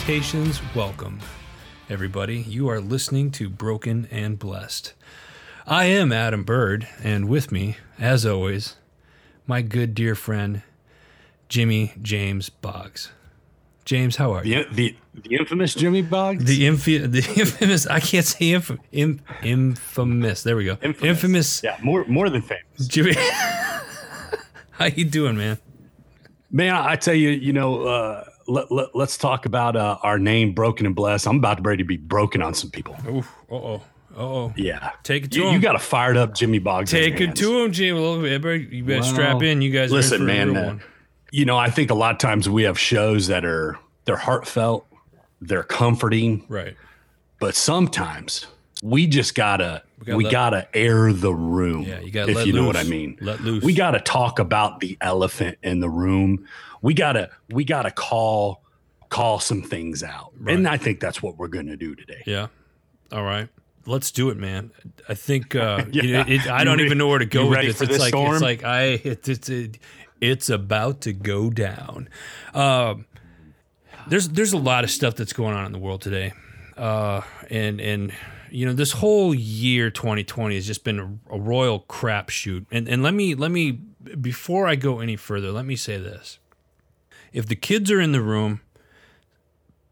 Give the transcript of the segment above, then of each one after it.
Salutations, welcome, everybody. You are listening to Broken and Blessed. I am Adam Bird, and with me, as always, my good dear friend, Jimmy James Boggs. James, how are you? The, the, the infamous Jimmy Boggs? The, infi- the infamous, I can't say inf- in, infamous. There we go. Infamous. infamous Yeah, more more than famous. Jimmy. how you doing, man? Man, I tell you, you know, uh, let, let, us talk about uh, our name, Broken and Blessed. I'm about to ready to be broken on some people. Ooh, uh oh. Uh-oh. Yeah. Take it to you, him. You got a fired up Jimmy Boggs. Take it to him, Jimmy. You better strap in. You guys listen, man. Uh, you know, I think a lot of times we have shows that are they're heartfelt, they're comforting, right? But sometimes we just gotta we gotta, we let, gotta air the room. Yeah, you gotta if you know what I mean. Let loose. We gotta talk about the elephant in the room. We gotta we gotta call call some things out, right. and I think that's what we're gonna do today. Yeah. All right. Let's do it, man. I think uh, yeah. know, it, I don't even know where to go with this. It's this like storm? it's like I it, it's it, it's about to go down. Um, there's there's a lot of stuff that's going on in the world today, uh, and and you know this whole year 2020 has just been a, a royal crapshoot. And and let me let me before I go any further, let me say this: if the kids are in the room,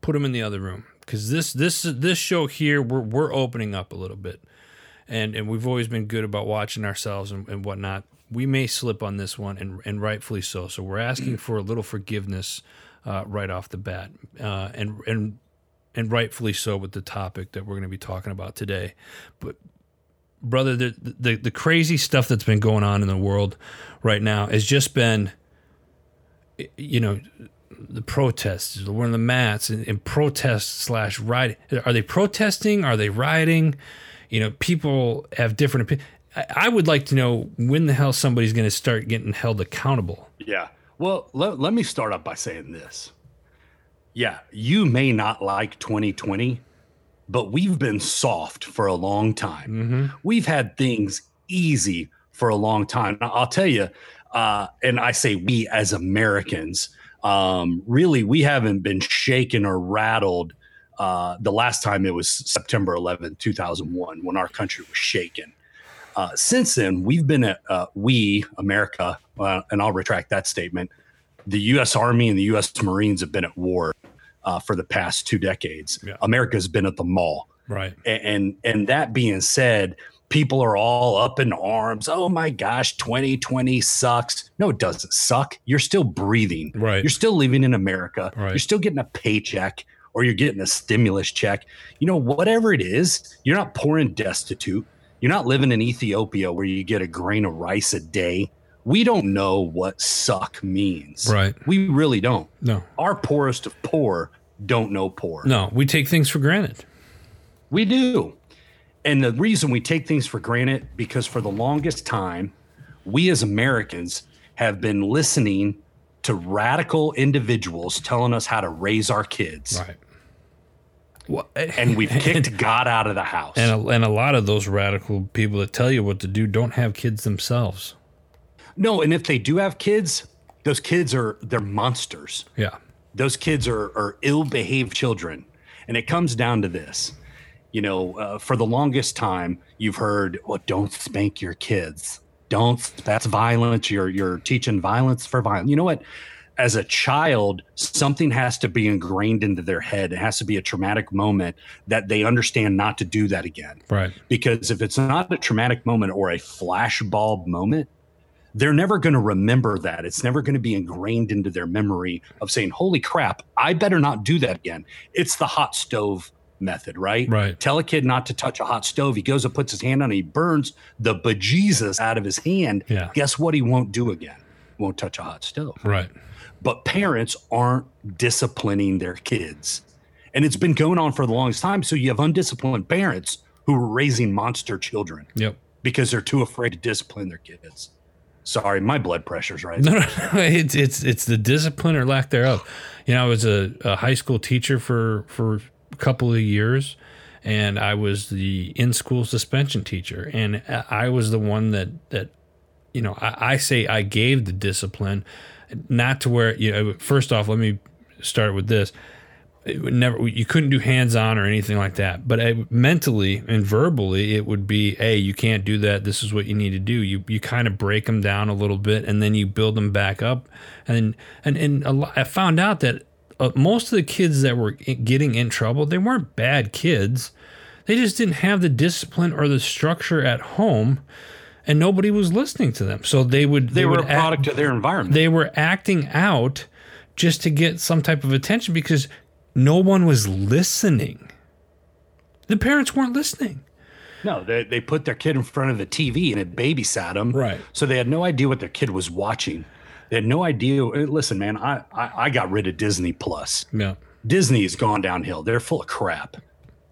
put them in the other room because this this this show here we're we're opening up a little bit, and and we've always been good about watching ourselves and, and whatnot. We may slip on this one, and and rightfully so. So we're asking for a little forgiveness uh, right off the bat, uh, and and and rightfully so with the topic that we're going to be talking about today. But brother, the, the the crazy stuff that's been going on in the world right now has just been, you know the protests, wearing the mats and, and protest slash riot. Are they protesting? Are they rioting? You know, people have different opinions. I would like to know when the hell somebody's going to start getting held accountable. Yeah. Well, let, let me start up by saying this. Yeah, you may not like 2020, but we've been soft for a long time. Mm-hmm. We've had things easy for a long time. I'll tell you, uh, and I say we as Americans, um, really, we haven't been shaken or rattled. Uh, the last time it was September 11, 2001, when our country was shaken. Uh, since then, we've been at, uh, we, America, uh, and I'll retract that statement. The U.S. Army and the U.S. Marines have been at war uh, for the past two decades. Yeah. America's been at the mall. Right. And, and, and that being said, people are all up in arms. Oh my gosh, 2020 sucks. No, it doesn't suck. You're still breathing. Right. You're still living in America. Right. You're still getting a paycheck or you're getting a stimulus check. You know, whatever it is, you're not poor and destitute. You're not living in Ethiopia where you get a grain of rice a day. We don't know what suck means. Right. We really don't. No. Our poorest of poor don't know poor. No, we take things for granted. We do. And the reason we take things for granted because for the longest time, we as Americans have been listening to radical individuals telling us how to raise our kids. Right. Well, and we've kicked God out of the house. And a, and a lot of those radical people that tell you what to do don't have kids themselves. No, and if they do have kids, those kids are they're monsters. Yeah. Those kids are are ill-behaved children. And it comes down to this you know, uh, for the longest time, you've heard, "Well, don't spank your kids. Don't. That's violence. You're you're teaching violence for violence." You know what? As a child, something has to be ingrained into their head. It has to be a traumatic moment that they understand not to do that again. Right. Because if it's not a traumatic moment or a flashbulb moment, they're never going to remember that. It's never going to be ingrained into their memory of saying, Holy crap, I better not do that again. It's the hot stove method, right? Right. Tell a kid not to touch a hot stove. He goes and puts his hand on it. He burns the bejesus out of his hand. Yeah. Guess what? He won't do again. Won't touch a hot stove. Right. But parents aren't disciplining their kids. And it's been going on for the longest time. So you have undisciplined parents who are raising monster children. Yep. Because they're too afraid to discipline their kids. Sorry, my blood pressure's right. No, no, no, it's it's it's the discipline or lack thereof. You know, I was a, a high school teacher for for couple of years and I was the in school suspension teacher. And I was the one that that you know I, I, say I gave the discipline not to where you know first off let me start with this. It would never you couldn't do hands on or anything like that. But uh, mentally and verbally it would be hey you can't do that. This is what you need to do. You you kind of break them down a little bit and then you build them back up. And and and lot, I found out that uh, most of the kids that were getting in trouble they weren't bad kids they just didn't have the discipline or the structure at home and nobody was listening to them so they would They, were would a act- product of their environment. they were acting out just to get some type of attention because no one was listening. The parents weren't listening. no, they, they put their kid in front of the TV and it babysat them. Right. So they had no idea what their kid was watching. They had no idea. eh, Listen, man, I, I, I got rid of Disney Plus. Yeah. Disney has gone downhill. They're full of crap.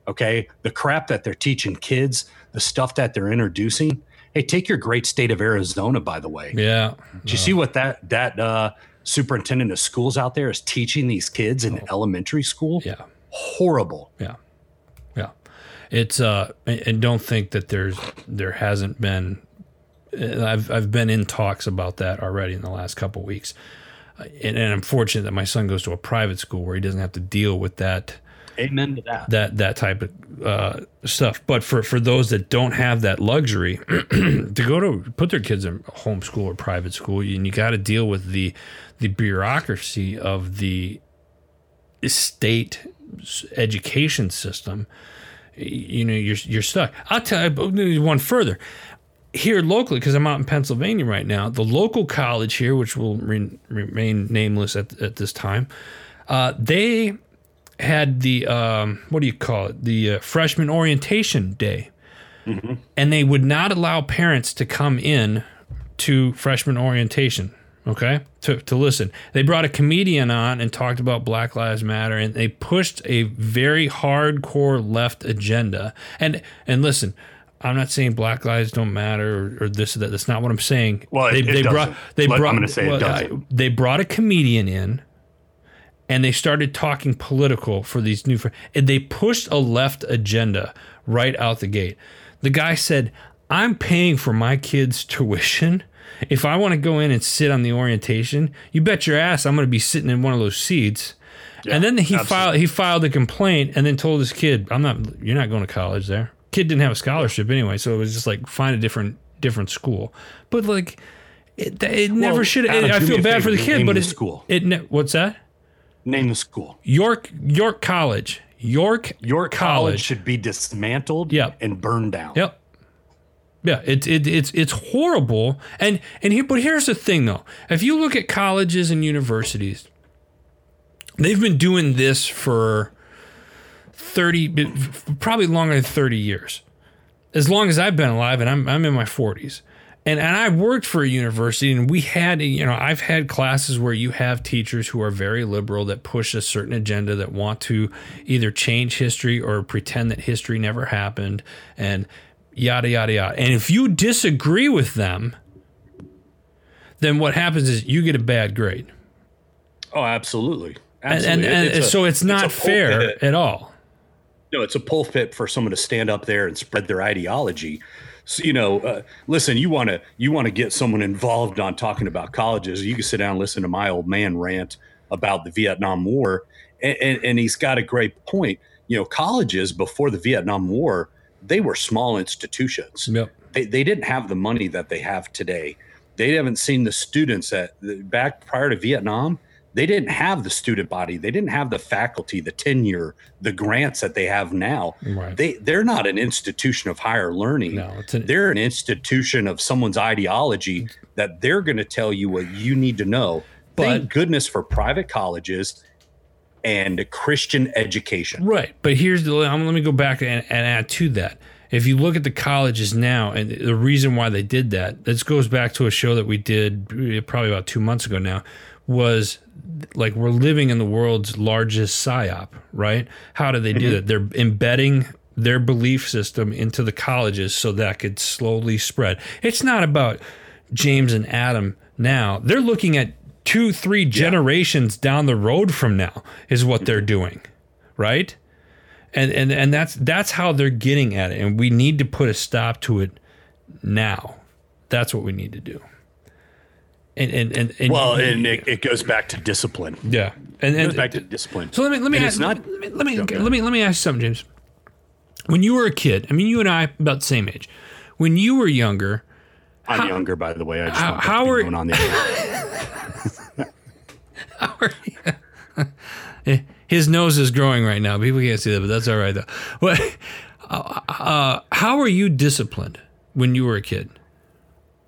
Okay. The crap that they're teaching kids, the stuff that they're introducing. Hey, take your great state of Arizona, by the way. Yeah. Do you see what that that uh, superintendent of schools out there is teaching these kids in elementary school? Oh. Yeah. Horrible. Yeah. Yeah. It's uh and don't think that there's there hasn't been uh, I've I've been in talks about that already in the last couple weeks. Uh, And, and I'm fortunate that my son goes to a private school where he doesn't have to deal with that Amen to that. that that type of uh, stuff. But for for those that don't have that luxury to go to put their kids in homeschool or private school, and you got to deal with the the bureaucracy of the state education system. You know, you're you're stuck. I'll tell you one further. Here locally, because I'm out in Pennsylvania right now, the local college here, which will re- remain nameless at, at this time, uh, they had the um, what do you call it? The uh, freshman orientation day. And they would not allow parents to come in to freshman orientation okay? To, to listen. They brought a comedian on and talked about black lives matter and they pushed a very hardcore left agenda. And and listen I'm not saying black lives don't matter or, or this or that. That's not what I'm saying. Well, it- they, it they brought doesn't. they Let- I'm gonna say it doesn't. I- they brought a comedian in and they started talking political for these new fr- and they pushed a left agenda right out the gate the guy said i'm paying for my kids tuition if i want to go in and sit on the orientation you bet your ass i'm going to be sitting in one of those seats and then he filed he filed a complaint and then told his kid i'm not you're not going to college there kid didn't have a scholarship anyway so it was just like find a different different school but like it, it never Well, should Adam, i feel bad for the kid but it's school. it ne- what's that Name the school. York York College. York York college College. should be dismantled Yep. and burned down. Yep. Yeah, it's it, it's it's horrible. And and here but here's the thing though. If you look at colleges and universities, they've been doing this for 30 probably longer than 30 years. As long as I've been alive and I'm I'm in my 40s. And and I worked for a university and we had you know, I've had classes where you have teachers who are very liberal that push a certain agenda that want to either change history or pretend that history never happened and yada yada yada. And if you disagree with them, then what happens is you get a bad grade. Oh, absolutely. And Absolutely. and, and It's a- so it's not a fair pulpit. at all. No, it's a pulpit for someone to stand up there and spread their ideology. So, you know, uh, listen, you want to you want to get someone involved on talking about colleges. You can sit down and listen to my old man rant about the Vietnam War, and, and, and he's got a great point. You know, colleges before the Vietnam War, they were small institutions. Yep. They, they didn't have the money that they have today. They haven't seen the students that back prior to Vietnam. They didn't have the student body. They didn't have the faculty, the tenure, the grants that they have now. Right. They they're not an institution of higher learning. No, it's an, They're an institution of someone's ideology that they're going to tell you what you need to know. But- Thank goodness for private colleges and Christian education. Right, but here's the. Let me go back and, and add to that. If you look at the colleges now, and the reason why they did that, this goes back to a show that we did probably about two months ago now. Was like we're living in the world's largest psyop, right? How do they do mm-hmm. that? They're embedding their belief system into the colleges so that could slowly spread. It's not about James and Adam now. They're looking at two, three generations down the road from now is what they're mm-hmm. doing, right? And and and that's that's how they're getting at it, and we need to put a stop to it now. That's what we need to do. And and and, and Well, and it, it goes back to discipline. Yeah, and goes and back to discipline. so let me let me And ask, not- let me let me, Okay. let me let me ask you something, James. When you were a kid, I mean, you and I about the same age. When you were younger, I'm younger, by the way. I just how- want that how to be are- known on the his nose is growing right now. People can't see that, but that's all right though. What? Uh, uh, how are you disciplined when you were a kid?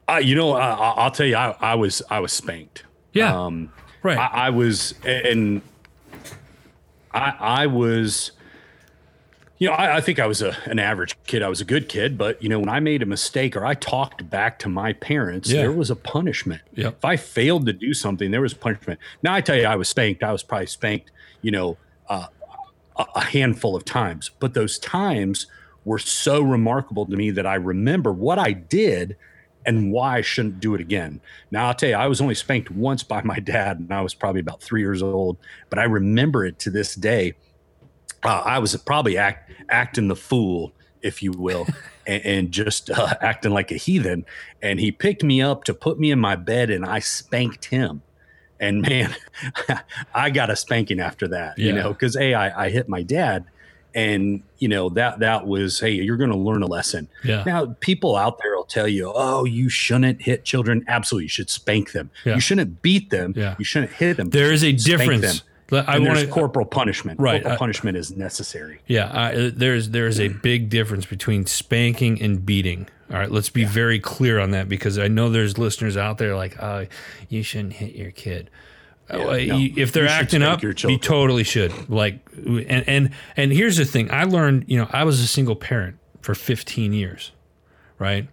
Uh, you know, I- I'll tell you, I, I was I was spanked. Yeah, Um, right. I, I was, and I I was, you know, I, I think I was a, an average kid. I was a good kid, but you know, when I made a mistake or I talked back to my parents, Yeah. there was a punishment. Yep. If I failed to do something, there was punishment. Now I tell you, I was spanked. I was probably spanked, you know, uh, a, a handful of times, but those times were so remarkable to me that I remember what I did and why I shouldn't do it again. Now I'll tell you, I was only spanked once by my dad, and I was probably about three years old, but I remember it to this day. Uh, I was probably act, acting the fool, if you will, and, and just uh, acting like a heathen. And he picked me up to put me in my bed, and I spanked him. And man, I got a spanking after that, you know, because a I, I hit my dad, and you know that that was hey, you're going to learn a lesson. yeah, Now, people out there tell you, oh, you shouldn't hit children. Absolutely. You should spank them. Yeah. You shouldn't beat them. Yeah. You shouldn't hit them. there is a difference. I And want there's corporal punishment. Right, Corporal I- punishment is necessary. Yeah, I, there's there's a big difference between spanking and beating. All right, let's be very clear on that because I know there's listeners out there like, oh, you shouldn't hit your kid. Uh, no. you- if they're acting up, you totally should. Like, and and and here's the thing: I learned, you know, I was a single parent for 15 years, right?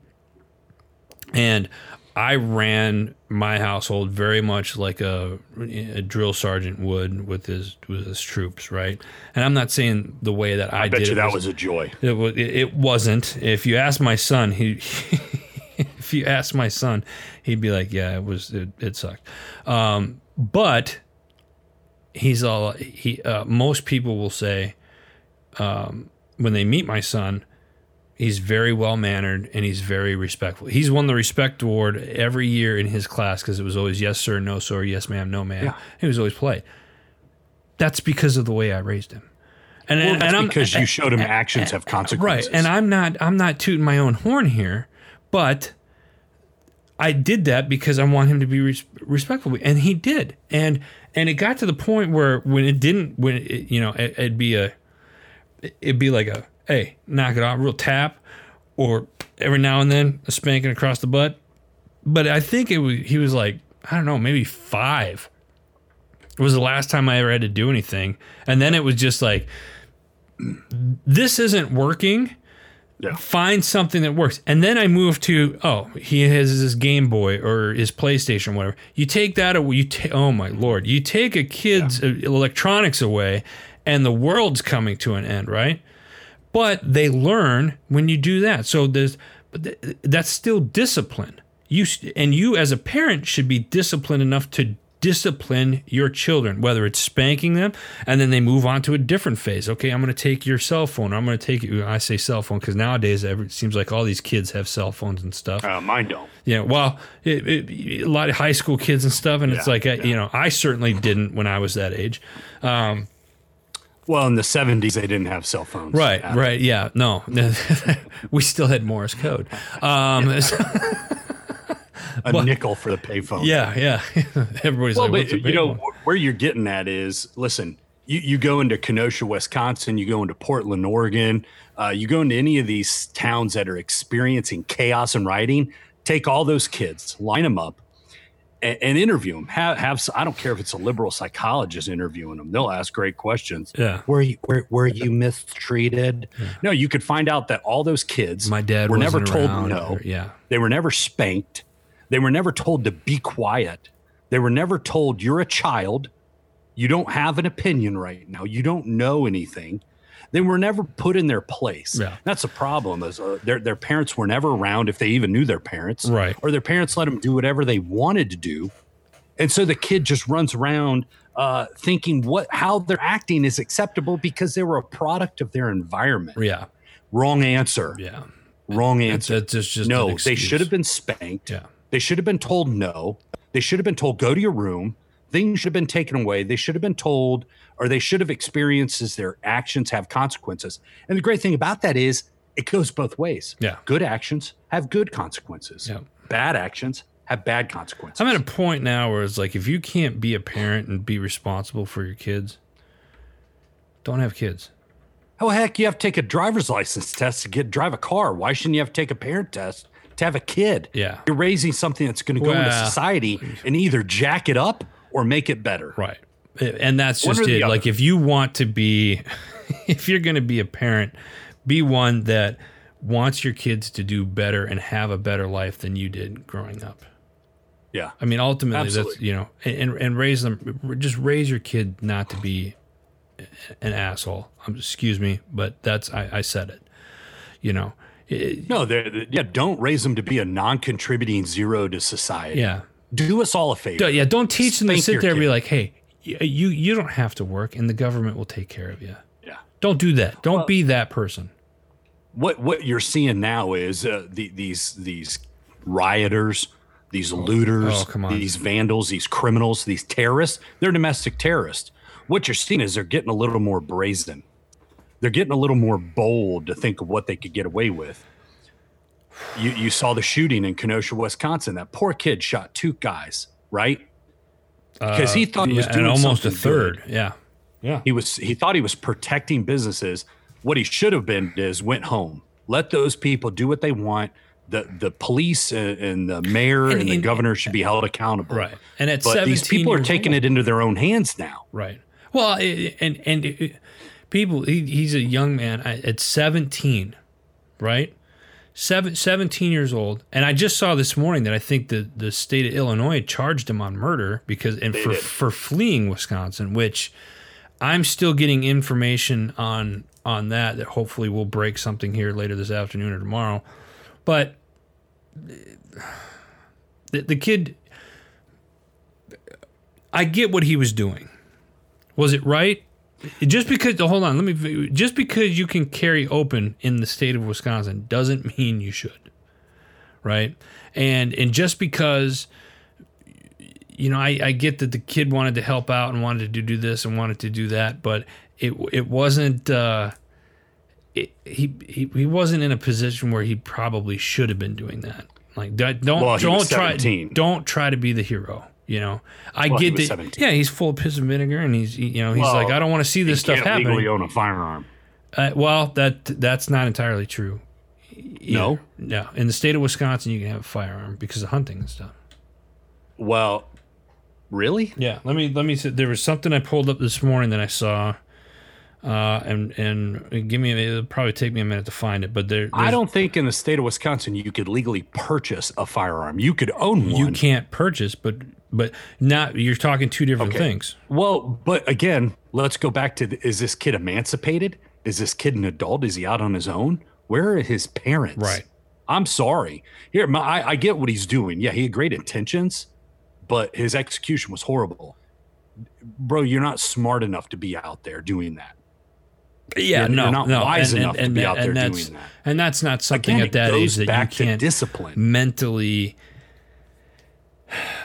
And I ran my household very much like a, a drill sergeant would with his with his troops, right? And I'm not saying the way that I, I bet did you it that was a joy. it, it, it wasn't. If you ask my son, he, if you ask my son, he'd be like, "Yeah, it was. It, it sucked." Um, but he's all he. Uh, most people will say um, when they meet my son, he's very well mannered and he's very respectful. He's won the respect award every year in his class because it was always yes sir, no sir, yes ma'am, no ma'am. Yeah. He was always polite. That's because of the way I raised him. And, Well, and, that's and I'm, because you showed him actions have consequences. Right. And I'm not I'm not tooting my own horn here, but I did that because I want him to be res- respectful and he did. And and it got to the point where when it didn't when it, you know it, it'd be a it'd be like a hey, knock it off, real tap or every now and then a spanking across the butt. But I think it was he was like I don't know, maybe 5 it was the last time I ever had to do anything. And then it was just like, this isn't working. Yeah. Find something that works. And then I moved to, oh, he has his Game Boy or his PlayStation, whatever. You take that away. You ta- oh my lord, you take a kid's uh, electronics away, and the world's coming to an end, right? But they learn when you do that. So there's, but th- that's still discipline. You and you as a parent should be disciplined enough to discipline your children, whether it's spanking them and then they move on to a different phase. Okay, I'm going to take your cell phone. I'm going to take you. I say cell phone because nowadays it seems like all these kids have cell phones and stuff. Uh, mine don't. Yeah, well, it, it, a lot of high school kids and stuff, and it's like uh, you know, I certainly didn't when I was that age. Well, in the 70s, they didn't have cell phones. Right, Uh, right, yeah, no, we still had Morse code. Um, so- A nickel for the payphone. yeah, yeah, everybody's Well, like, but you know payphone?" where you're getting at is listen. You, you go into Kenosha, Wisconsin. You go into Portland, Oregon. Uh, you go into any of these towns that are experiencing chaos and rioting. Take all those kids, line them up, and, and interview them. Have, have s- I don't care if it's a liberal psychologist interviewing them. They'll ask great questions. Yeah. Were you were, were you mistreated? No, you could find out that all those kids My dad were never told no. or- yeah, They were never spanked. They were never told to be quiet. They were never told you're a child. You don't have an opinion right now. You don't know anything. They were never put in their place. Yeah. That's a problem. Is uh, their their parents were never around if they even knew their parents. Right. Or their parents let them do whatever they wanted to do, and so the kid just runs around uh, thinking what how they're acting is acceptable because they were a product of their environment. yeah, Wrong answer. yeah. Wrong answer. that's just, just no, they should have been spanked. Yeah, They should have been told no. They should have been told, go to your room. Things should have been taken away. They should have been told, or they should have experienced as their actions have consequences. And the great thing about that is it goes both ways. Yeah. Good actions have good consequences. Yeah. Bad actions have bad consequences. I'm at a point now where it's like if you can't be a parent and be responsible for your kids, don't have kids. Oh heck, you have to take a driver's license test to get drive a car. Why shouldn't you have to take a parent test to have a kid? Yeah. You're raising something that's going to go into society and either jack it up or make it better. Right. And that's just it. other. Like if you want to be if you're going to be a parent, be one that wants your kids to do better and have a better life than you did growing up. Yeah. I mean, ultimately, that's you know, and and raise them. Just raise your kid not to be an asshole. Um, excuse me, but that's I, I said it. You know, It- No, they're, yeah, don't raise them to be a non-contributing zero to society. yeah, Do us all a favor. Don't- yeah. Don't teach them to sit your there and be kid. like, hey, you you don't have to work, and the government will take care of you. Yeah. Don't do that. Don't Well- be that person. What what you're seeing now is uh, the, these these rioters, these looters, Oh, come on. these vandals, these criminals, these terrorists. They're domestic terrorists. What you're seeing is they're getting a little more brazen. They're getting a little more bold to think of what they could get away with. You you saw the shooting in Kenosha, Wisconsin. That poor kid shot two guys, right? Because he thought he was Uh, Yeah, doing and almost a third. good. Yeah, yeah. He was he thought he was protecting businesses. What he should have been is went home. Let those people do what they want. The the police and, and the mayor and, And- the and- governor should be held accountable. Right. And at But 17 these people are taking old- it into their own hands now. Right. Well, and and people, he, he's a young man at 17, right? Seven, 17 years old. And I just saw this morning that I think the, the state of Illinois charged him on murder because and for, did. for fleeing Wisconsin, which I'm still getting information on on that that hopefully will break something here later this afternoon or tomorrow. But the, the kid I get what he was doing. Was it right? Just because hold on, let me just because you can carry open in the state of Wisconsin doesn't mean you should. Right? And and just because you know, I, I get that the kid wanted to help out and wanted to do this and wanted to do that, but it it wasn't uh it, he, he he wasn't in a position where he probably should have been doing that. Like don't don't, Well, don't try 17. don't try to be the hero. You know, I Well, get that. 17. Yeah, he's full of piss and vinegar, and he's you know he's Well, like I don't want to see this stuff Can't legally own a firearm. Uh, well, that that's not entirely true. No? no. In the state of Wisconsin, you can have a firearm because of hunting and stuff. Well, really? Yeah, let me let me. say There was something I pulled up this morning that I saw, uh, and and give me it'll probably take me a minute to find it, but there I don't think in the state of Wisconsin you could legally purchase a firearm. You could own one. you can't purchase, but but not you're talking two different Okay. things. Well, but again, let's go back to the, is this kid emancipated? Is this kid an adult? Is he out on his own? Where are his parents? Right. I'm sorry. Here, my, I, I get what he's doing. Yeah, he had great intentions, but his execution was horrible. Bro, you're not smart enough to be out there doing that. Yeah, You're- no, you're not no, wise and, enough and, to be and out there doing that. And that's not something Again, at that age that you can't discipline. mentally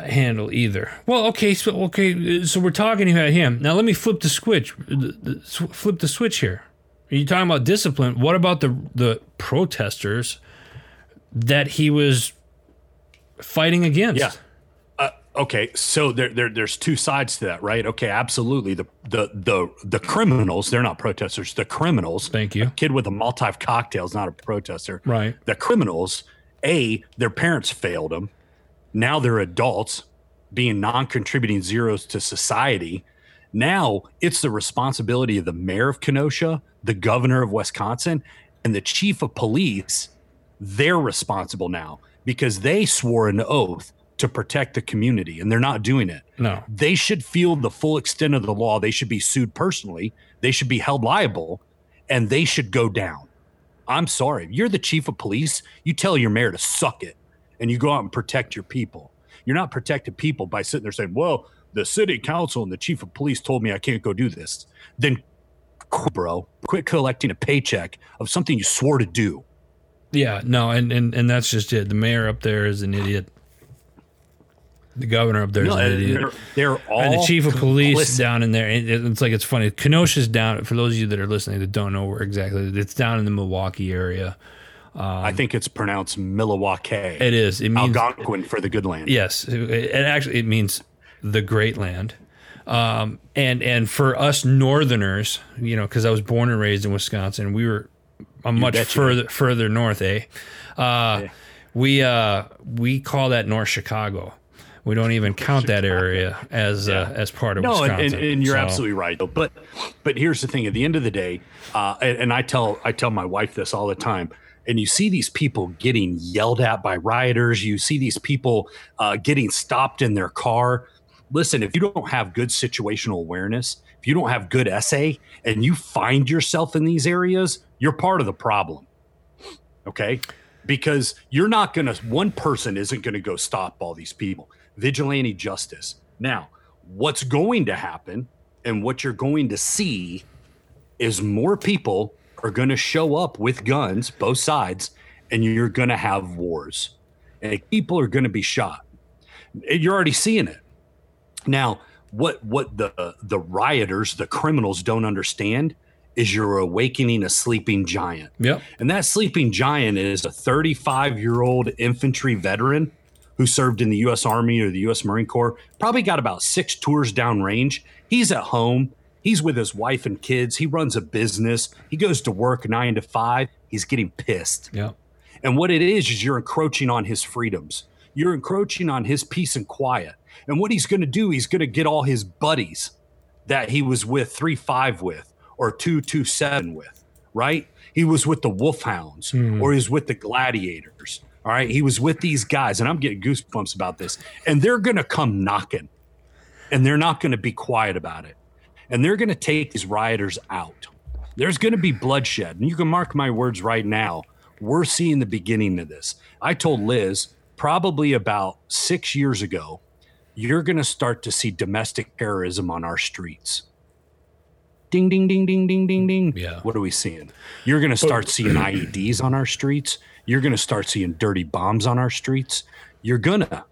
handle either. Well, okay, so okay, so we're talking about him. Now let me flip the switch. the- the- sw- Flip the switch here. Are you talking about discipline? What about the the protesters that he was fighting against? Yeah. Uh, okay, so there, there there's two sides to that, right? Okay, absolutely. The the the the criminals, they're not protesters. The criminals. Thank you. Kid with a Molotov cocktail is not a protester. Right. The criminals, a their parents failed them. Now they're adults, being non-contributing zeros to society. Now it's the responsibility of the mayor of Kenosha, the governor of Wisconsin, and the chief of police. They're responsible now because they swore an oath to protect the community, and they're not doing it No. they should feel the full extent of the law. They should be sued personally. They should be held liable and they should go down. I'm sorry. You're the chief of police. You tell your mayor to suck it and you go out and protect your people. You're not protecting people by sitting there saying, well, the city council and the chief of police told me I can't go do this. Then, bro, quit collecting a paycheck of something you swore to do. Yeah, no, and, and and that's just it. The mayor up there is an idiot. The governor up there is No, an idiot. they're, they're all and the chief of police complicit. down in there. It's like it's funny. Kenosha's down. For those of you that are listening that don't know where exactly, it's down in the Milwaukee area. I think it's pronounced Milwaukee. It is. It means Algonquin for the good land. yes. It, it actually it means the great land. Um, and and for us Northerners, you know, because I was born and raised in Wisconsin, we were a much further further north, eh? Uh, We uh, we call that North Chicago. We don't even count that area as uh, as part of No, and, Wisconsin. and, and you're So- absolutely right. Though. But but here's the thing: at the end of the day, uh, and, and I tell I tell my wife this all the time. And you see these people getting yelled at by rioters. You see these people uh, getting stopped in their car. Listen, if you don't have good situational awareness, if you don't have good SA, and you find yourself in these areas, you're part of the problem. Okay, because you're not going to. One person isn't going to go stop all these people. Vigilante justice. Now, what's going to happen and what you're going to see is more people are going to show up with guns, both sides, and you're going to have wars. And people are going to be shot. You're already seeing it. Now, what what the the rioters, the criminals don't understand is you're awakening a sleeping giant. Yep. And that sleeping giant is a 35 year old infantry veteran who served in the U.S. Army or the U.S. Marine Corps. Probably got about six tours downrange. He's at home. He's with his wife and kids. He runs a business. He goes to work nine to five. He's getting pissed. Yep. And what it is, is you're encroaching on his freedoms. You're encroaching on his peace and quiet. And what he's going to do, he's going to get all his buddies that he was with 3 5 with or 227 with, right? He was with the Wolfhounds hmm. or he's with the Gladiators. All right. He was with these guys. And I'm getting goosebumps about this. And they're going to come knocking and they're not going to be quiet about it. And they're going to take these rioters out. There's going to be bloodshed. And you can mark my words right now. We're seeing the beginning of this. I told Liz probably about six years ago, you're going to start to see domestic terrorism on our streets. Ding, ding, ding, ding, ding, ding, ding. Yeah. What are we seeing? You're going to start seeing IEDs on our streets. You're going to start seeing dirty bombs on our streets. You're going to,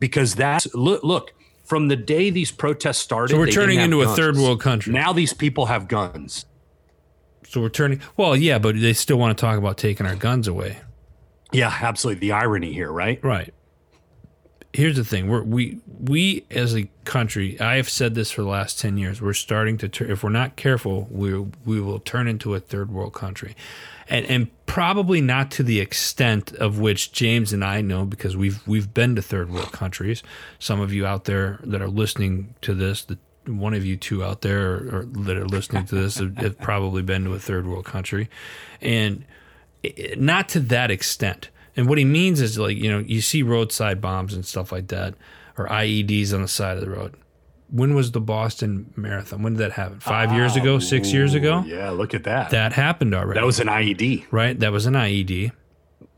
because that's, look, look, from the day these protests started, So we're turning into a third world country. Now these people have guns. So we're turning. Well, yeah, but they still want to talk about taking our guns away. Yeah, absolutely. The irony here, right? Right. Here's the thing: we're, we we as a country, I have said this for the last ten years. We're starting to. If we're not careful, we we will turn into a third world country, and and probably not to the extent of which James and I know because we've we've been to third world countries. Some of you out there that are listening to this, the one of you two out there or, or that are listening to this have, have probably been to a third world country, and eh, not to that extent. And what he means is like, you know, you see roadside bombs and stuff like that, or IEDs on the side of the road. When was the Boston Marathon? When did that happen? Five years ago? Six years ago? Yeah, look at that. That happened already. that was an IED. right. That was an IED,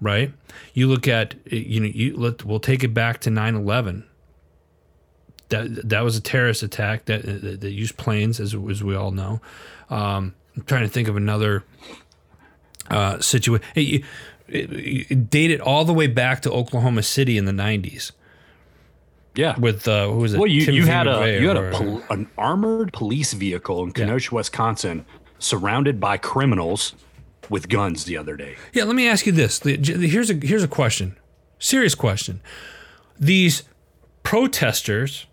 right? You look at, you know, you let we'll take it back to 9/11. That that was a terrorist attack that that, that used planes, as as we all know. Um, I'm trying to think of another uh, situation. Hey, date it all the way back to Oklahoma City in the 90s Yeah. with uh, who was it? Well, you, you had a you had a pol- an armored police vehicle in Kenosha, Wisconsin, surrounded by criminals with guns the other day. Yeah, let me ask you this. Here's a here's a question. Serious question. These protesters,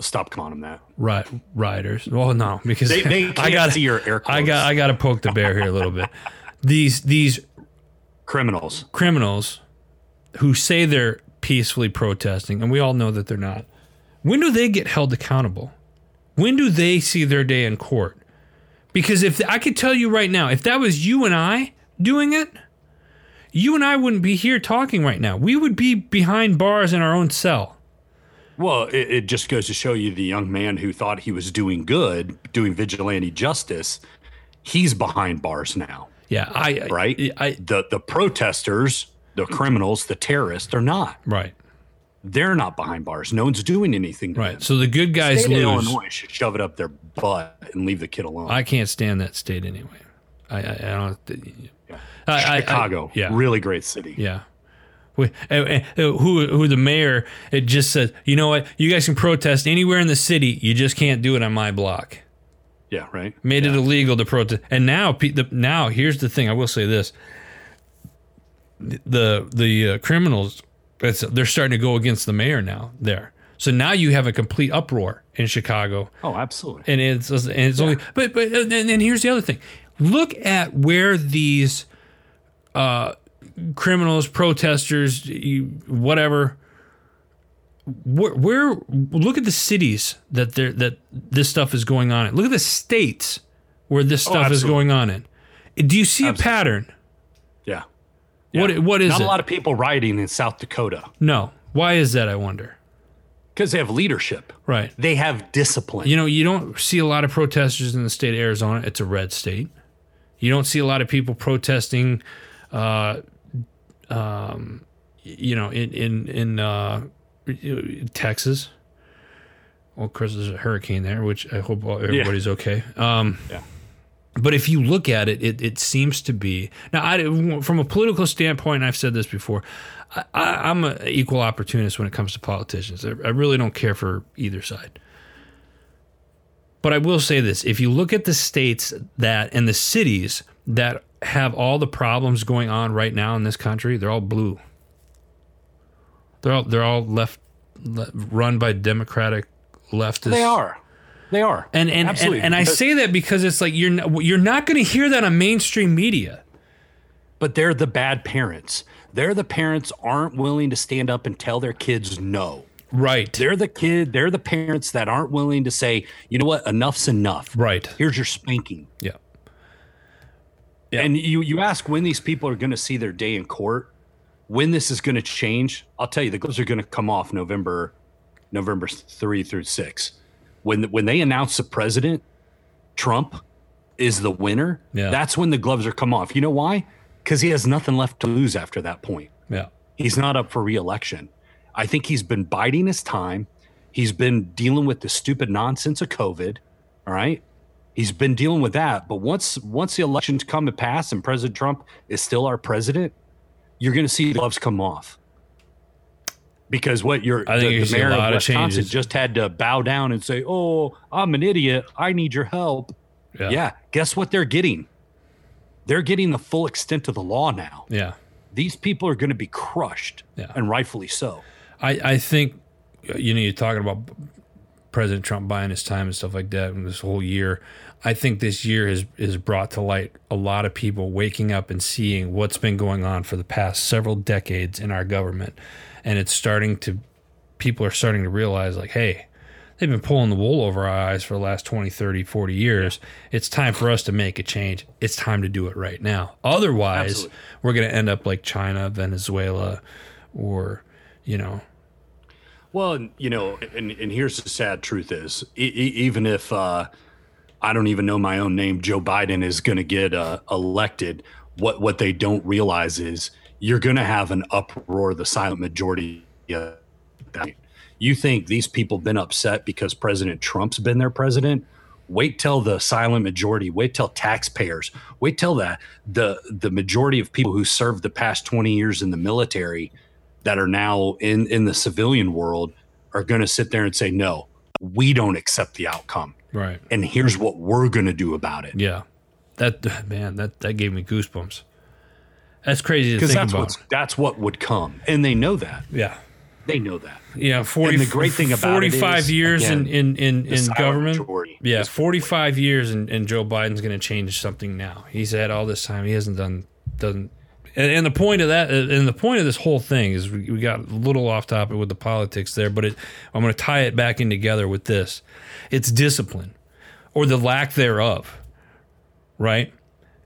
Stop calling them that. right, rioters. Well, no, because They, they can't I got see your air quotes. I got I got to poke the bear here a little bit. These these criminals. criminals who say they're peacefully protesting, and we all know that they're not. When do they get held accountable? When do they see their day in court? Because if I could tell you right now, if that was you and I doing it, you and I wouldn't be here talking right now. We would be behind bars in our own cell. Well, it, it just goes to show you the young man who thought he was doing good, doing vigilante justice. He's behind bars now, Yeah, I right? I, the the protesters, the criminals, the terrorists, they're not. right, They're not behind bars. No one's doing anything. Right. them. So the good guys of lose. Illinois should shove it up their butt and leave the kid alone. I can't stand that state anyway. I I, I don't. I, I- Chicago, yeah. really great city. Yeah. We- uh, uh, Who who the mayor? It just said, you know what? You guys can protest anywhere in the city. You just can't do it on my block. Yeah, right. Made it illegal to protest. And now, the, now here's the thing. I will say this: the the uh, criminals, it's, they're starting to go against the mayor now. There. So now you have a complete uproar in Chicago Oh, absolutely. and it's and it's only but but and, and here's the other thing look at where these uh criminals protesters whatever where, where look at the cities that there that this stuff is going on in. Look at the states where this stuff is going on in. Do you see a pattern? Yeah. what what is Not it? a lot of people rioting in South Dakota. No. Why is that i wonder? Because they have leadership. right. They have discipline. You know, you don't see a lot of protesters in the state of Arizona. It's a red state. You don't see a lot of people protesting, uh, um, you know, in in in uh, Texas. Well, Chris, there's a hurricane there, which I hope everybody's okay. Um, Yeah. But if you look at it, it, it seems to be now. I, from a political standpoint, I've said this before. I, I'm an equal opportunist when it comes to politicians. I, I really don't care for either side. But I will say this: if you look at the states that and the cities that have all the problems going on right now in this country, they're all blue. They're all they're all left, le- run by Democratic leftists. they are. They are. And and and, Absolutely. and I say that because it's like you're n- you're not going to hear that on mainstream media. but they're the bad parents. They're the parents aren't willing to stand up and tell their kids no. Right. They're the kid, they're the parents that aren't willing to say, you know what, enough's enough. Right. Here's your spanking. Yeah. Yeah. And you you ask when these people are going to see their day in court, when this is going to change. I'll tell you, the gloves are going to come off November November three through six. When when they announce the president, Trump is the winner. Yeah. That's when the gloves are come off. You know why? Because he has nothing left to lose after that point. Yeah. He's not up for reelection. I think he's been biding his time. He's been dealing with the stupid nonsense of COVID. All right. He's been dealing with that. But once once the elections come to pass and President Trump is still our president, you're going to see gloves come off. Because what you're I think the, the mayor lot of Wisconsin just had to bow down and say, "Oh, I'm an idiot. I need your help." Yeah. yeah. Guess what they're getting? They're getting the full extent of the law now Yeah. these people are going to be crushed Yeah. and rightfully so I, I think you know you're talking about President Trump buying his time and stuff like that and this whole year. I think this year has has brought to light a lot of people waking up and seeing what's been going on for the past several decades in our government. And it's starting to people are starting to realize like, hey, they've been pulling the wool over our eyes for the last 20, 30, 40 years. It's time for us to make a change. It's time to do it right now. Otherwise, Absolutely. we're going to end up like China, Venezuela, or, you know, well you know and, and here's the sad truth is e- e- even if uh, i don't even know my own name joe biden is going to get uh, elected. What what they don't realize is you're going to have an uproar the silent majority you think these people been upset because president trump's been their president? Wait till the silent majority wait till taxpayers wait till that the the majority of people who served the past 20 years in the military that are now in in the civilian world are going to sit there and say no we don't accept the outcome right. and here's what we're going to do about it Yeah. That, man, that, that gave me goosebumps. That's crazy to think that's about. that's what would come and they know that Yeah. they know that Yeah, 40, And the great thing about 45 is, years again, in in in, in government. Yeah, 45 years and, and Joe Biden's going to change something now. He's had all this time. He hasn't done doesn't and, and the point of that uh, and the point of this whole thing is we, we got a little off topic with the politics there, but it, I'm going to tie it back in together with this. It's discipline or the lack thereof. Right?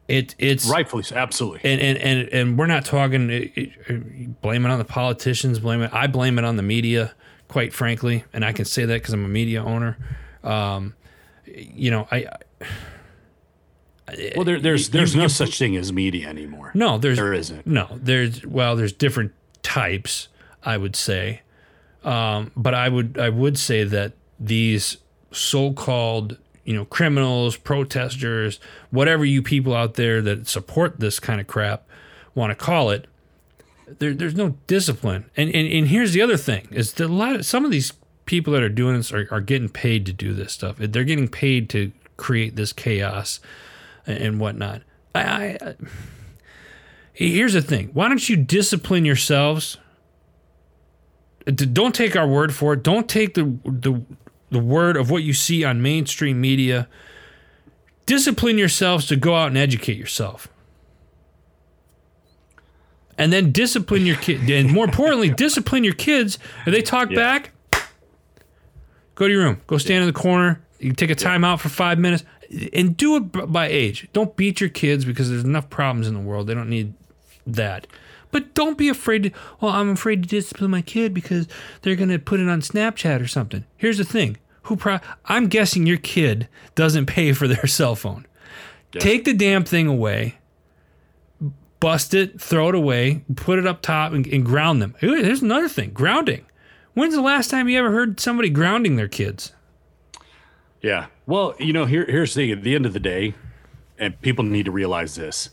It it's rightfully so absolutely and and and, and we're not talking it, it, blame it on the politicians blame it i blame it on the media quite frankly and i can say that because i'm a media owner um, you know i well there, there's there's you- no you- such thing as media anymore no there's there isn't no there's well there's different types i would say um, but i would i would say that these so-called you know criminals protesters whatever you people out there that support this kind of crap want to call it there, there's no discipline. And, and and here's the other thing: is that a lot of some of these people that are doing this are, are getting paid to do this stuff. They're getting paid to create this chaos and, whatnot. I, I, uh, I here's the thing: why don't you discipline yourselves? Don't take our word for it. Don't take the the the word of what you see on mainstream media. Discipline yourselves to go out and educate yourself and then discipline your kid. And more importantly, discipline your kids. If they talk yeah. back, go to your room. Go stand in the corner. You take a time out for five minutes and do it by age. Don't beat your kids because there's enough problems in the world. They don't need that. But don't be afraid to, well, I'm afraid to discipline my kid because they're going to put it on Snapchat or something. Here's the thing. Who pro- I'm guessing your kid doesn't pay for their cell phone. Yeah. Take the damn thing away bust it, throw it away, put it up top, and, and ground them. Ooh, there's another thing grounding. When's the last time you ever heard somebody grounding their kids? Yeah. Well, you know, here, here's the thing at the end of the day, and people need to realize this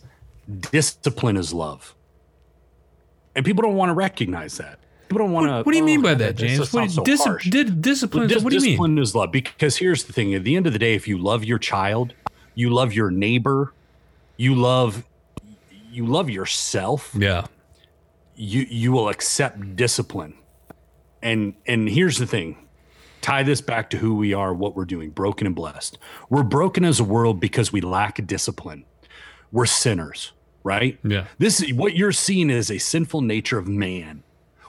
discipline is love. And people don't want to recognize that. People don't want to. What, what, do you oh, mean by that, James? What, so dis- did discipline? Dis- what do you mean? Discipline is love because here's the thing: at the end of the day, if you love your child, you love your neighbor, you love you love yourself, yeah, you you will accept discipline. And and here's the thing. Tie this back to who we are, what we're doing, broken and blessed. We're broken as a world because we lack discipline. We're sinners, right? Yeah. This is what you're seeing is a sinful nature of man.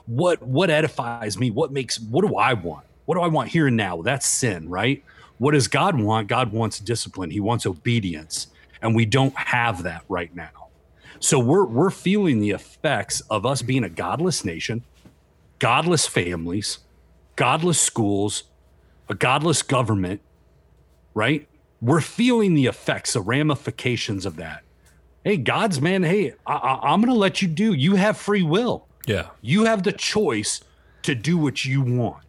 What what edifies me? What makes what do I want? What do I want here and now? That's sin, right? What does God want? God wants discipline. He wants obedience. And we don't have that right now. So we're we're feeling the effects of us being a godless nation, godless families, godless schools, a godless government, right? We're feeling the effects, the ramifications of that. Hey, God's man, hey, I, am going to let you do. You have free will. Yeah. You have the choice to do what you want.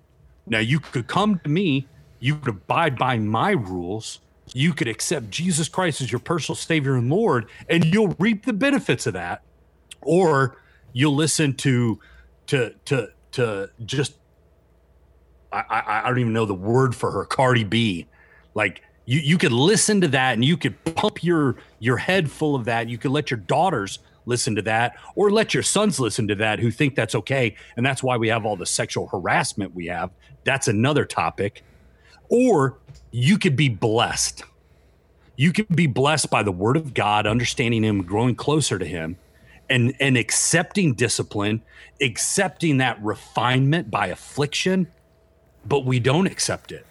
Now, you could come to me, you could abide by my rules, you could accept Jesus Christ as your personal Savior and Lord, and you'll reap the benefits of that, or you'll listen to to to to just I, I, don't even know the word for her, Cardi B. Like you you could listen to that and you could pump your your head full of that. You could let your daughters listen to that or let your sons listen to that who think that's okay. And that's why we have all the sexual harassment we have. That's another topic. Or you could be blessed. You could be blessed by the word of God, understanding him, growing closer to him, and and accepting discipline, accepting that refinement by affliction, but we don't accept it.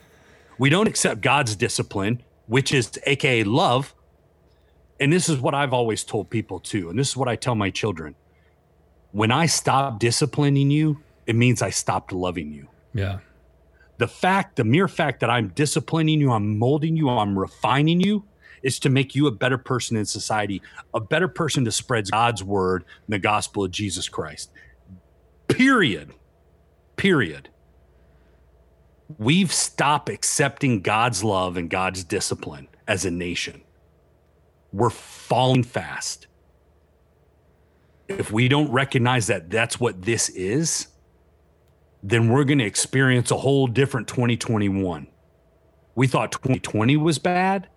We don't accept God's discipline, which is aka love. And this is what I've always told people too, and this is what I tell my children. When I stop disciplining you, it means I stopped loving you. Yeah the fact, the mere fact that I'm disciplining you, I'm molding you, I'm refining you is to make you a better person in society, a better person to spread God's word, the gospel of Jesus Christ. Period. Period. We've stopped accepting God's love and God's discipline as a nation. We're falling fast. If we don't recognize that that's what this is, then we're going to experience a whole different 2021. We thought 2020 was bad.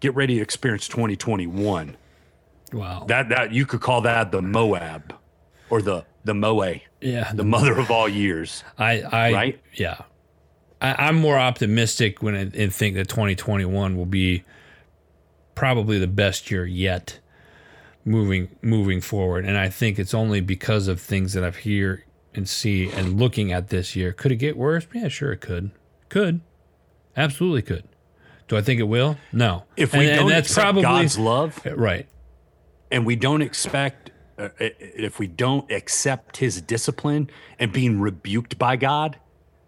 Get ready to experience 2021. Wow. That that you could call that the Moab or the the Moe. Yeah. The mother of all years. I I right? yeah. I, am more optimistic when I, and think that 2021 will be probably the best year yet moving moving forward. And I think it's only because of things that I've hear and see and looking at this year, could it get worse? Yeah, sure it could. Could. Absolutely could. Do I think it will? No. If we and, don't and that's accept probably, God's love, right, and we don't expect, uh, if we don't accept His discipline and being rebuked by God,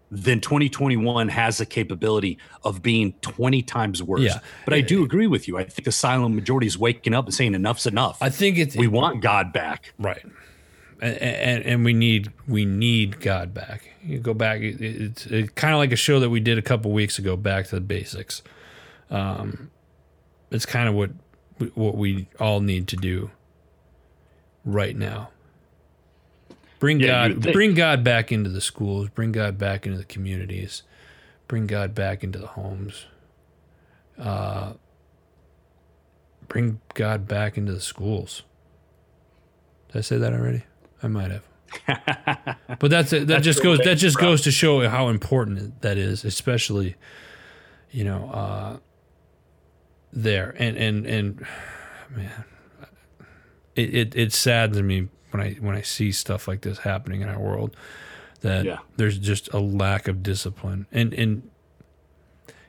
then 2021 has the capability of being 20 times worse. Yeah. But I do agree with you. I think the silent majority is waking up and saying enough's enough. I think it's we want God back. Right and, and and we need we need God back. You go back. It's it, kind of like a show that we did a couple weeks ago. Back to the basics. Um, it's kind of what what we all need to do right now. Bring Yeah, God bring God back into the schools, bring God back into the communities, bring God back into the homes. Uh bring God back into the schools. Did I say that already? I might have. but that's it. That just goes that just goes to show how important that is, especially you know, uh there. And and and man, it, it it saddens me when I when I see stuff like this happening in our world that Yeah. there's just a lack of discipline. And and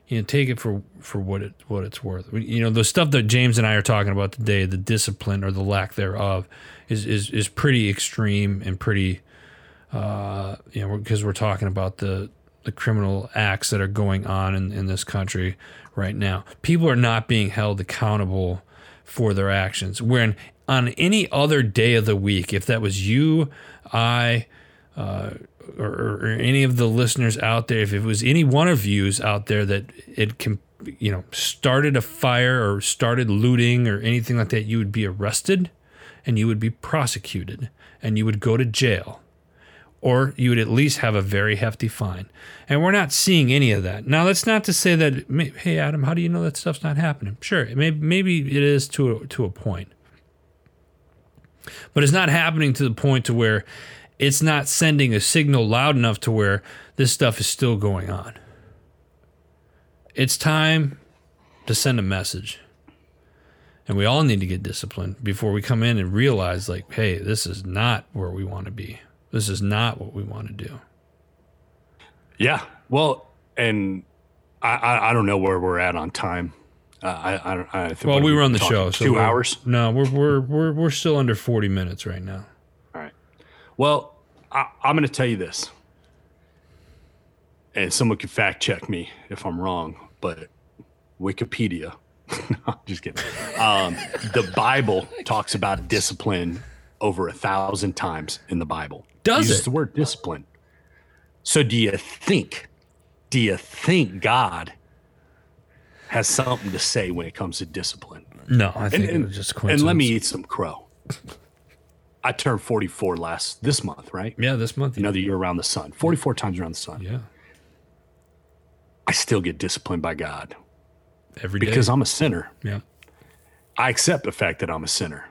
you know take it for for what it what it's worth. You know the stuff that James and I are talking about today the discipline or the lack thereof is is is pretty extreme and pretty uh you know because we're talking about the the criminal acts that are going on in, in this country right now. People are not being held accountable for their actions. When on any other day of the week if that was you i uh, or, or any of the listeners out there if it was any one of yous out there that it can you know started a fire or started looting or anything like that you would be arrested and you would be prosecuted and you would go to jail or you would at least have a very hefty fine. And we're not seeing any of that. Now, that's not to say that, hey, Adam, how do you know that stuff's not happening? Sure, maybe, maybe it is to a, to a point. But it's not happening to the point to where it's not sending a signal loud enough to where this stuff is still going on. It's time to send a message. And we all need to get disciplined before we come in and realize, like, hey, this is not where we want to be. This is not what we want to do. Yeah. Well, and I, I, I don't know where we're at on time. Uh, I, I don't. I think Well, we were on the show. So 2 hours. No, we're, we're we're we're still under forty minutes right now. All right. Well, I, I'm going to tell you this, and someone can fact check me if I'm wrong, but Wikipedia. no, just kidding. Um, the Bible talks about discipline over a thousand times in the Bible. Does uses it? the word discipline. So, do you think? Do you think God has something to say when it comes to discipline? No, I think and, it was just and let me eat some crow. I turned 44 last this month, right? Yeah, this month. Yeah. Another year around the sun. 44 times around the sun. yeah. I still get disciplined by God Every day. because I'm a sinner. yeah. I accept the fact that I'm a sinner.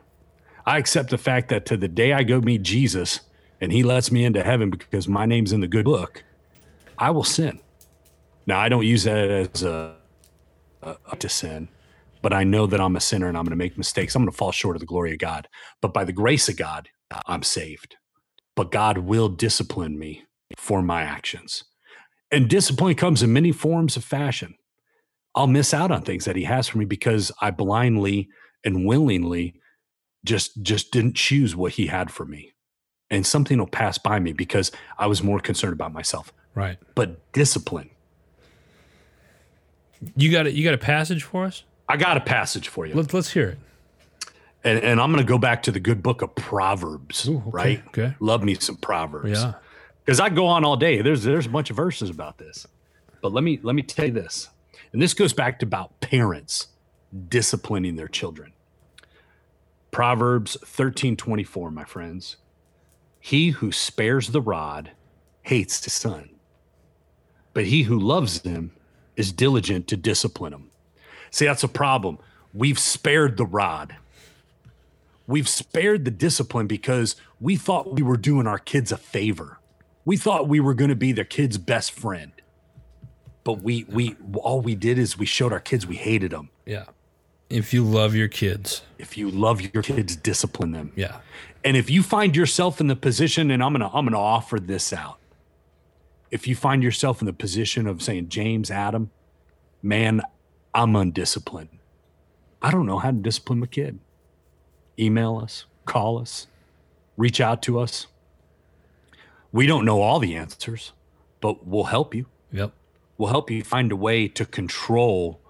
I accept the fact that to the day I go meet Jesus and he lets me into heaven because my name's in the good book, I will sin. Now, I don't use that as a, a, a to sin, but I know that I'm a sinner and I'm going to make mistakes. I'm going to fall short of the glory of God. But by the grace of God, uh, I'm saved. But God will discipline me for my actions. And discipline comes in many forms of fashion. I'll miss out on things that he has for me because I blindly and willingly just just didn't choose what he had for me. And something will pass by me because I was more concerned about myself. Right. But discipline. You got it. You got a passage for us? I got a passage for you. Let's let's hear it. And, and I'm going to go back to the good book of Proverbs, Ooh, okay, right? okay. Love me some Proverbs. Yeah. because I go on all day. There's there's a bunch of verses about this, but let me let me tell you this, and this goes back to about parents disciplining their children. Proverbs thirteen twenty four, my friends. He who spares the rod hates his son, but he who loves them is diligent to discipline him. See, that's a problem. We've spared the rod. We've spared the discipline because we thought we were doing our kids a favor. We thought we were going to be their kids' best friend. But we we all we did is we showed our kids we hated them. Yeah. If you love your kids. If you love your kids, discipline them. Yeah. And if you find yourself in the position, and I'm gonna I'm gonna offer this out. If you find yourself in the position of saying, James, Adam, man, I'm undisciplined. I don't know how to discipline my kid. Email us, call us, reach out to us. We don't know all the answers, but we'll help you. Yep. We'll help you find a way to control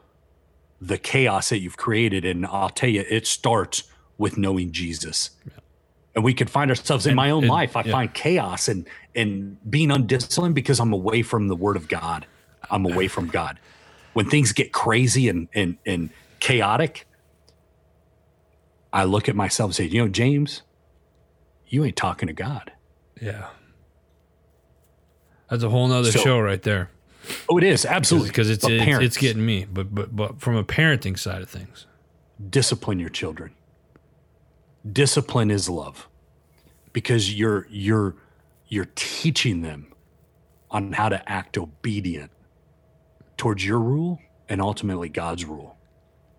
the chaos that you've created. And I'll tell you, it starts with knowing Jesus. And we could find ourselves in my own and- life. I yeah. find chaos and and being undisciplined because I'm away from the Word of God. I'm away from God. When things get crazy and and and chaotic, I look at myself and say, you know, James, you ain't talking to God. Yeah. That's a whole nother So- show right there. Oh, it is absolutely Because it's it's, parents, it's getting me. But but but from a parenting side of things. discipline your children. Discipline is love, because you're you're you're teaching them on how to act obedient towards your rule and ultimately God's rule.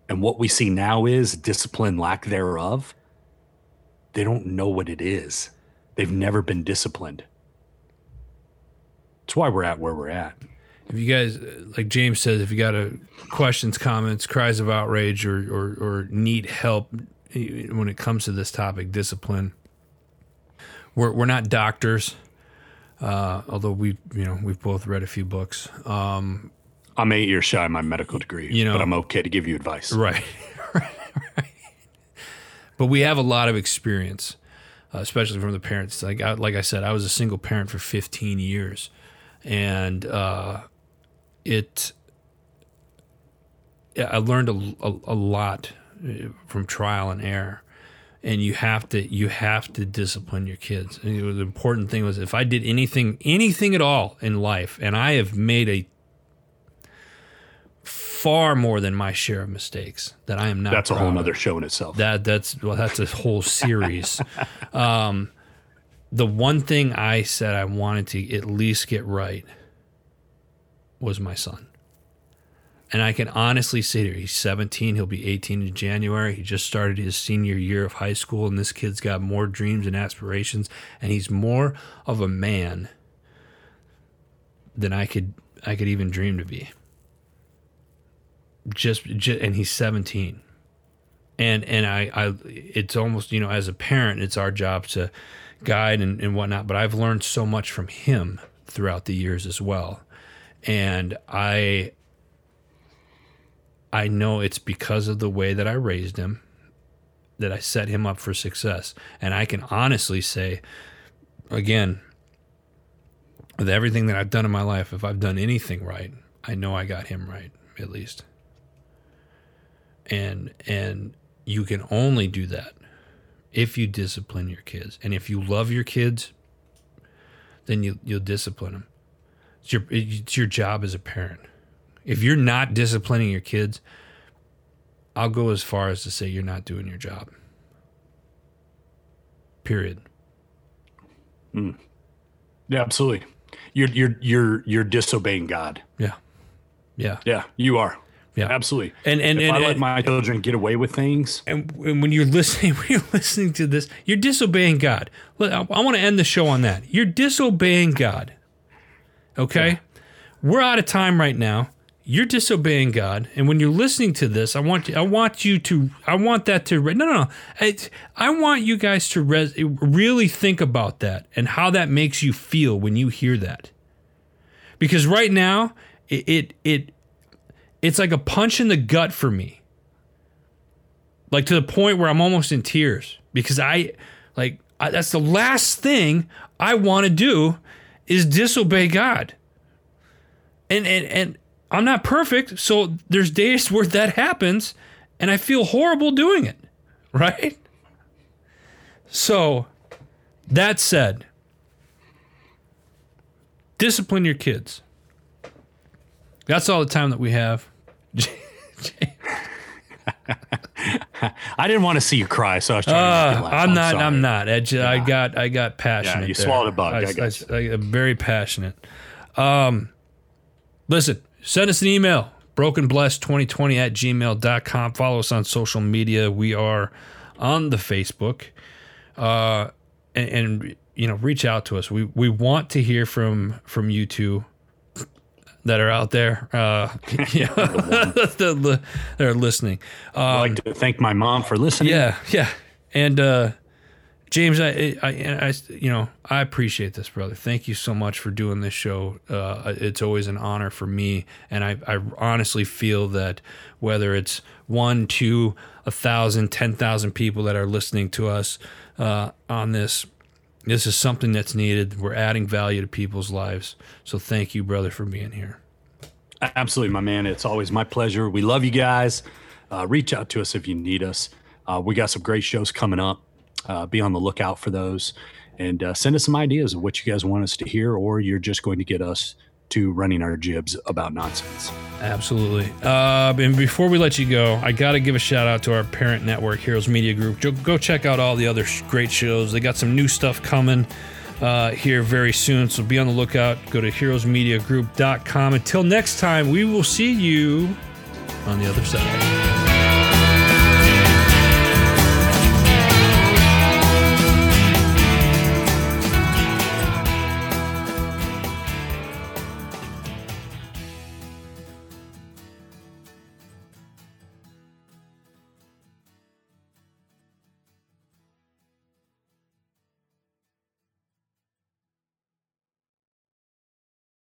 And what we see now is discipline, lack thereof. They don't know what it is. They've never been disciplined. That's why we're at where we're at. If you guys, like James says, if you got a questions, comments, cries of outrage, or, or, or need help when it comes to this topic, discipline, we're, we're not doctors. Uh, although we, you know, we've both read a few books. Um, I'm eight years shy of my medical degree, You know- but I'm okay to give you advice. right, right, right. But we have a lot of experience, uh, especially from the parents. Like, I, like I said, I was a single parent for 15 years, and uh, it I learned a, a, a lot from trial and error. And you have to you have to discipline your kids. And the important thing was if I did anything anything at all in life, and I have made a far more than my share of mistakes that I am not. That's a whole of. nother show in itself. That that's well, that's a whole series. um, the one thing I said I wanted to at least get right was my son. And I can honestly say you, he's 17. He'll be 18 in January. He just started his senior year of high school, and this kid's got more dreams and aspirations, and he's more of a man than I could I could even dream to be. Just, just and he's 17 and and I, I it's almost you know as a parent it's our job to guide and, and whatnot but i've learned so much from him throughout the years as well and i i know it's because of the way that i raised him that i set him up for success. And i can honestly say again with everything that i've done in my life if i've done anything right i know i got him right at least. And and you can only do that if you discipline your kids. And if you love your kids then you you'll discipline them. It's your it's your job as a parent if you're not disciplining your kids i'll go as far as to say you're not doing your job. Period. Hmm. Yeah, absolutely. You're you're you're you're disobeying God. yeah. Yeah. Yeah, you are. Yeah. absolutely. and and if and, I let and, my children get away with things, and, and when you're listening when you're listening to this you're disobeying god. Look, i, I want to end the show on that. You're disobeying god. Okay? We're out of time right now you're disobeying god and when you're listening to this i want you i want you to i want that to no no no. I, I want you guys to res, really think about that and how that makes you feel when you hear that. Because right now it it, it it's like a punch in the gut for me. Like to the point where I'm almost in tears because I like I, that's the last thing I want to do is disobey God. And and and I'm not perfect, so there's days where that happens and I feel horrible doing it, right? So that said, discipline your kids. That's all the time that we have. I didn't want to see you cry, so I was trying to make you laugh. Uh, I'm not. sorry. I'm not. I, ju- I got. I got passionate. Yeah, you there. swallowed a bug. I got I, am very passionate. Um, listen. Send us an email. Brokenblessed2020 at gmail.com. Follow us on social media. We are on the Facebook. Uh, and, and you know, reach out to us. We we want to hear from from you two that are out there. Uh, yeah, the, the, that are listening. I'd like to thank my mom for listening. Yeah, yeah. And uh, James, I, I, I, you know, I appreciate this, brother. Thank you so much for doing this show. Uh, it's always an honor for me, and I, I honestly feel that whether it's one, two, a thousand, ten thousand people that are listening to us uh, on this, this is something that's needed. We're adding value to people's lives. So thank you, brother, for being here. Absolutely, my man. It's always my pleasure. We love you guys. Uh, reach out to us if you need us. Uh, we got some great shows coming up. Uh, be on the lookout for those and uh, send us some ideas of what you guys want us to hear, or you're just going to get us to running our jibs about nonsense. Absolutely. Uh, and before we let you go, I got to give a shout out to our parent network, Heroes Media Group. Go check out all the other great shows. They got some new stuff coming uh, here very soon, so be on the lookout. Go to heroesmediagroup.com. Until next time, we will see you on the other side.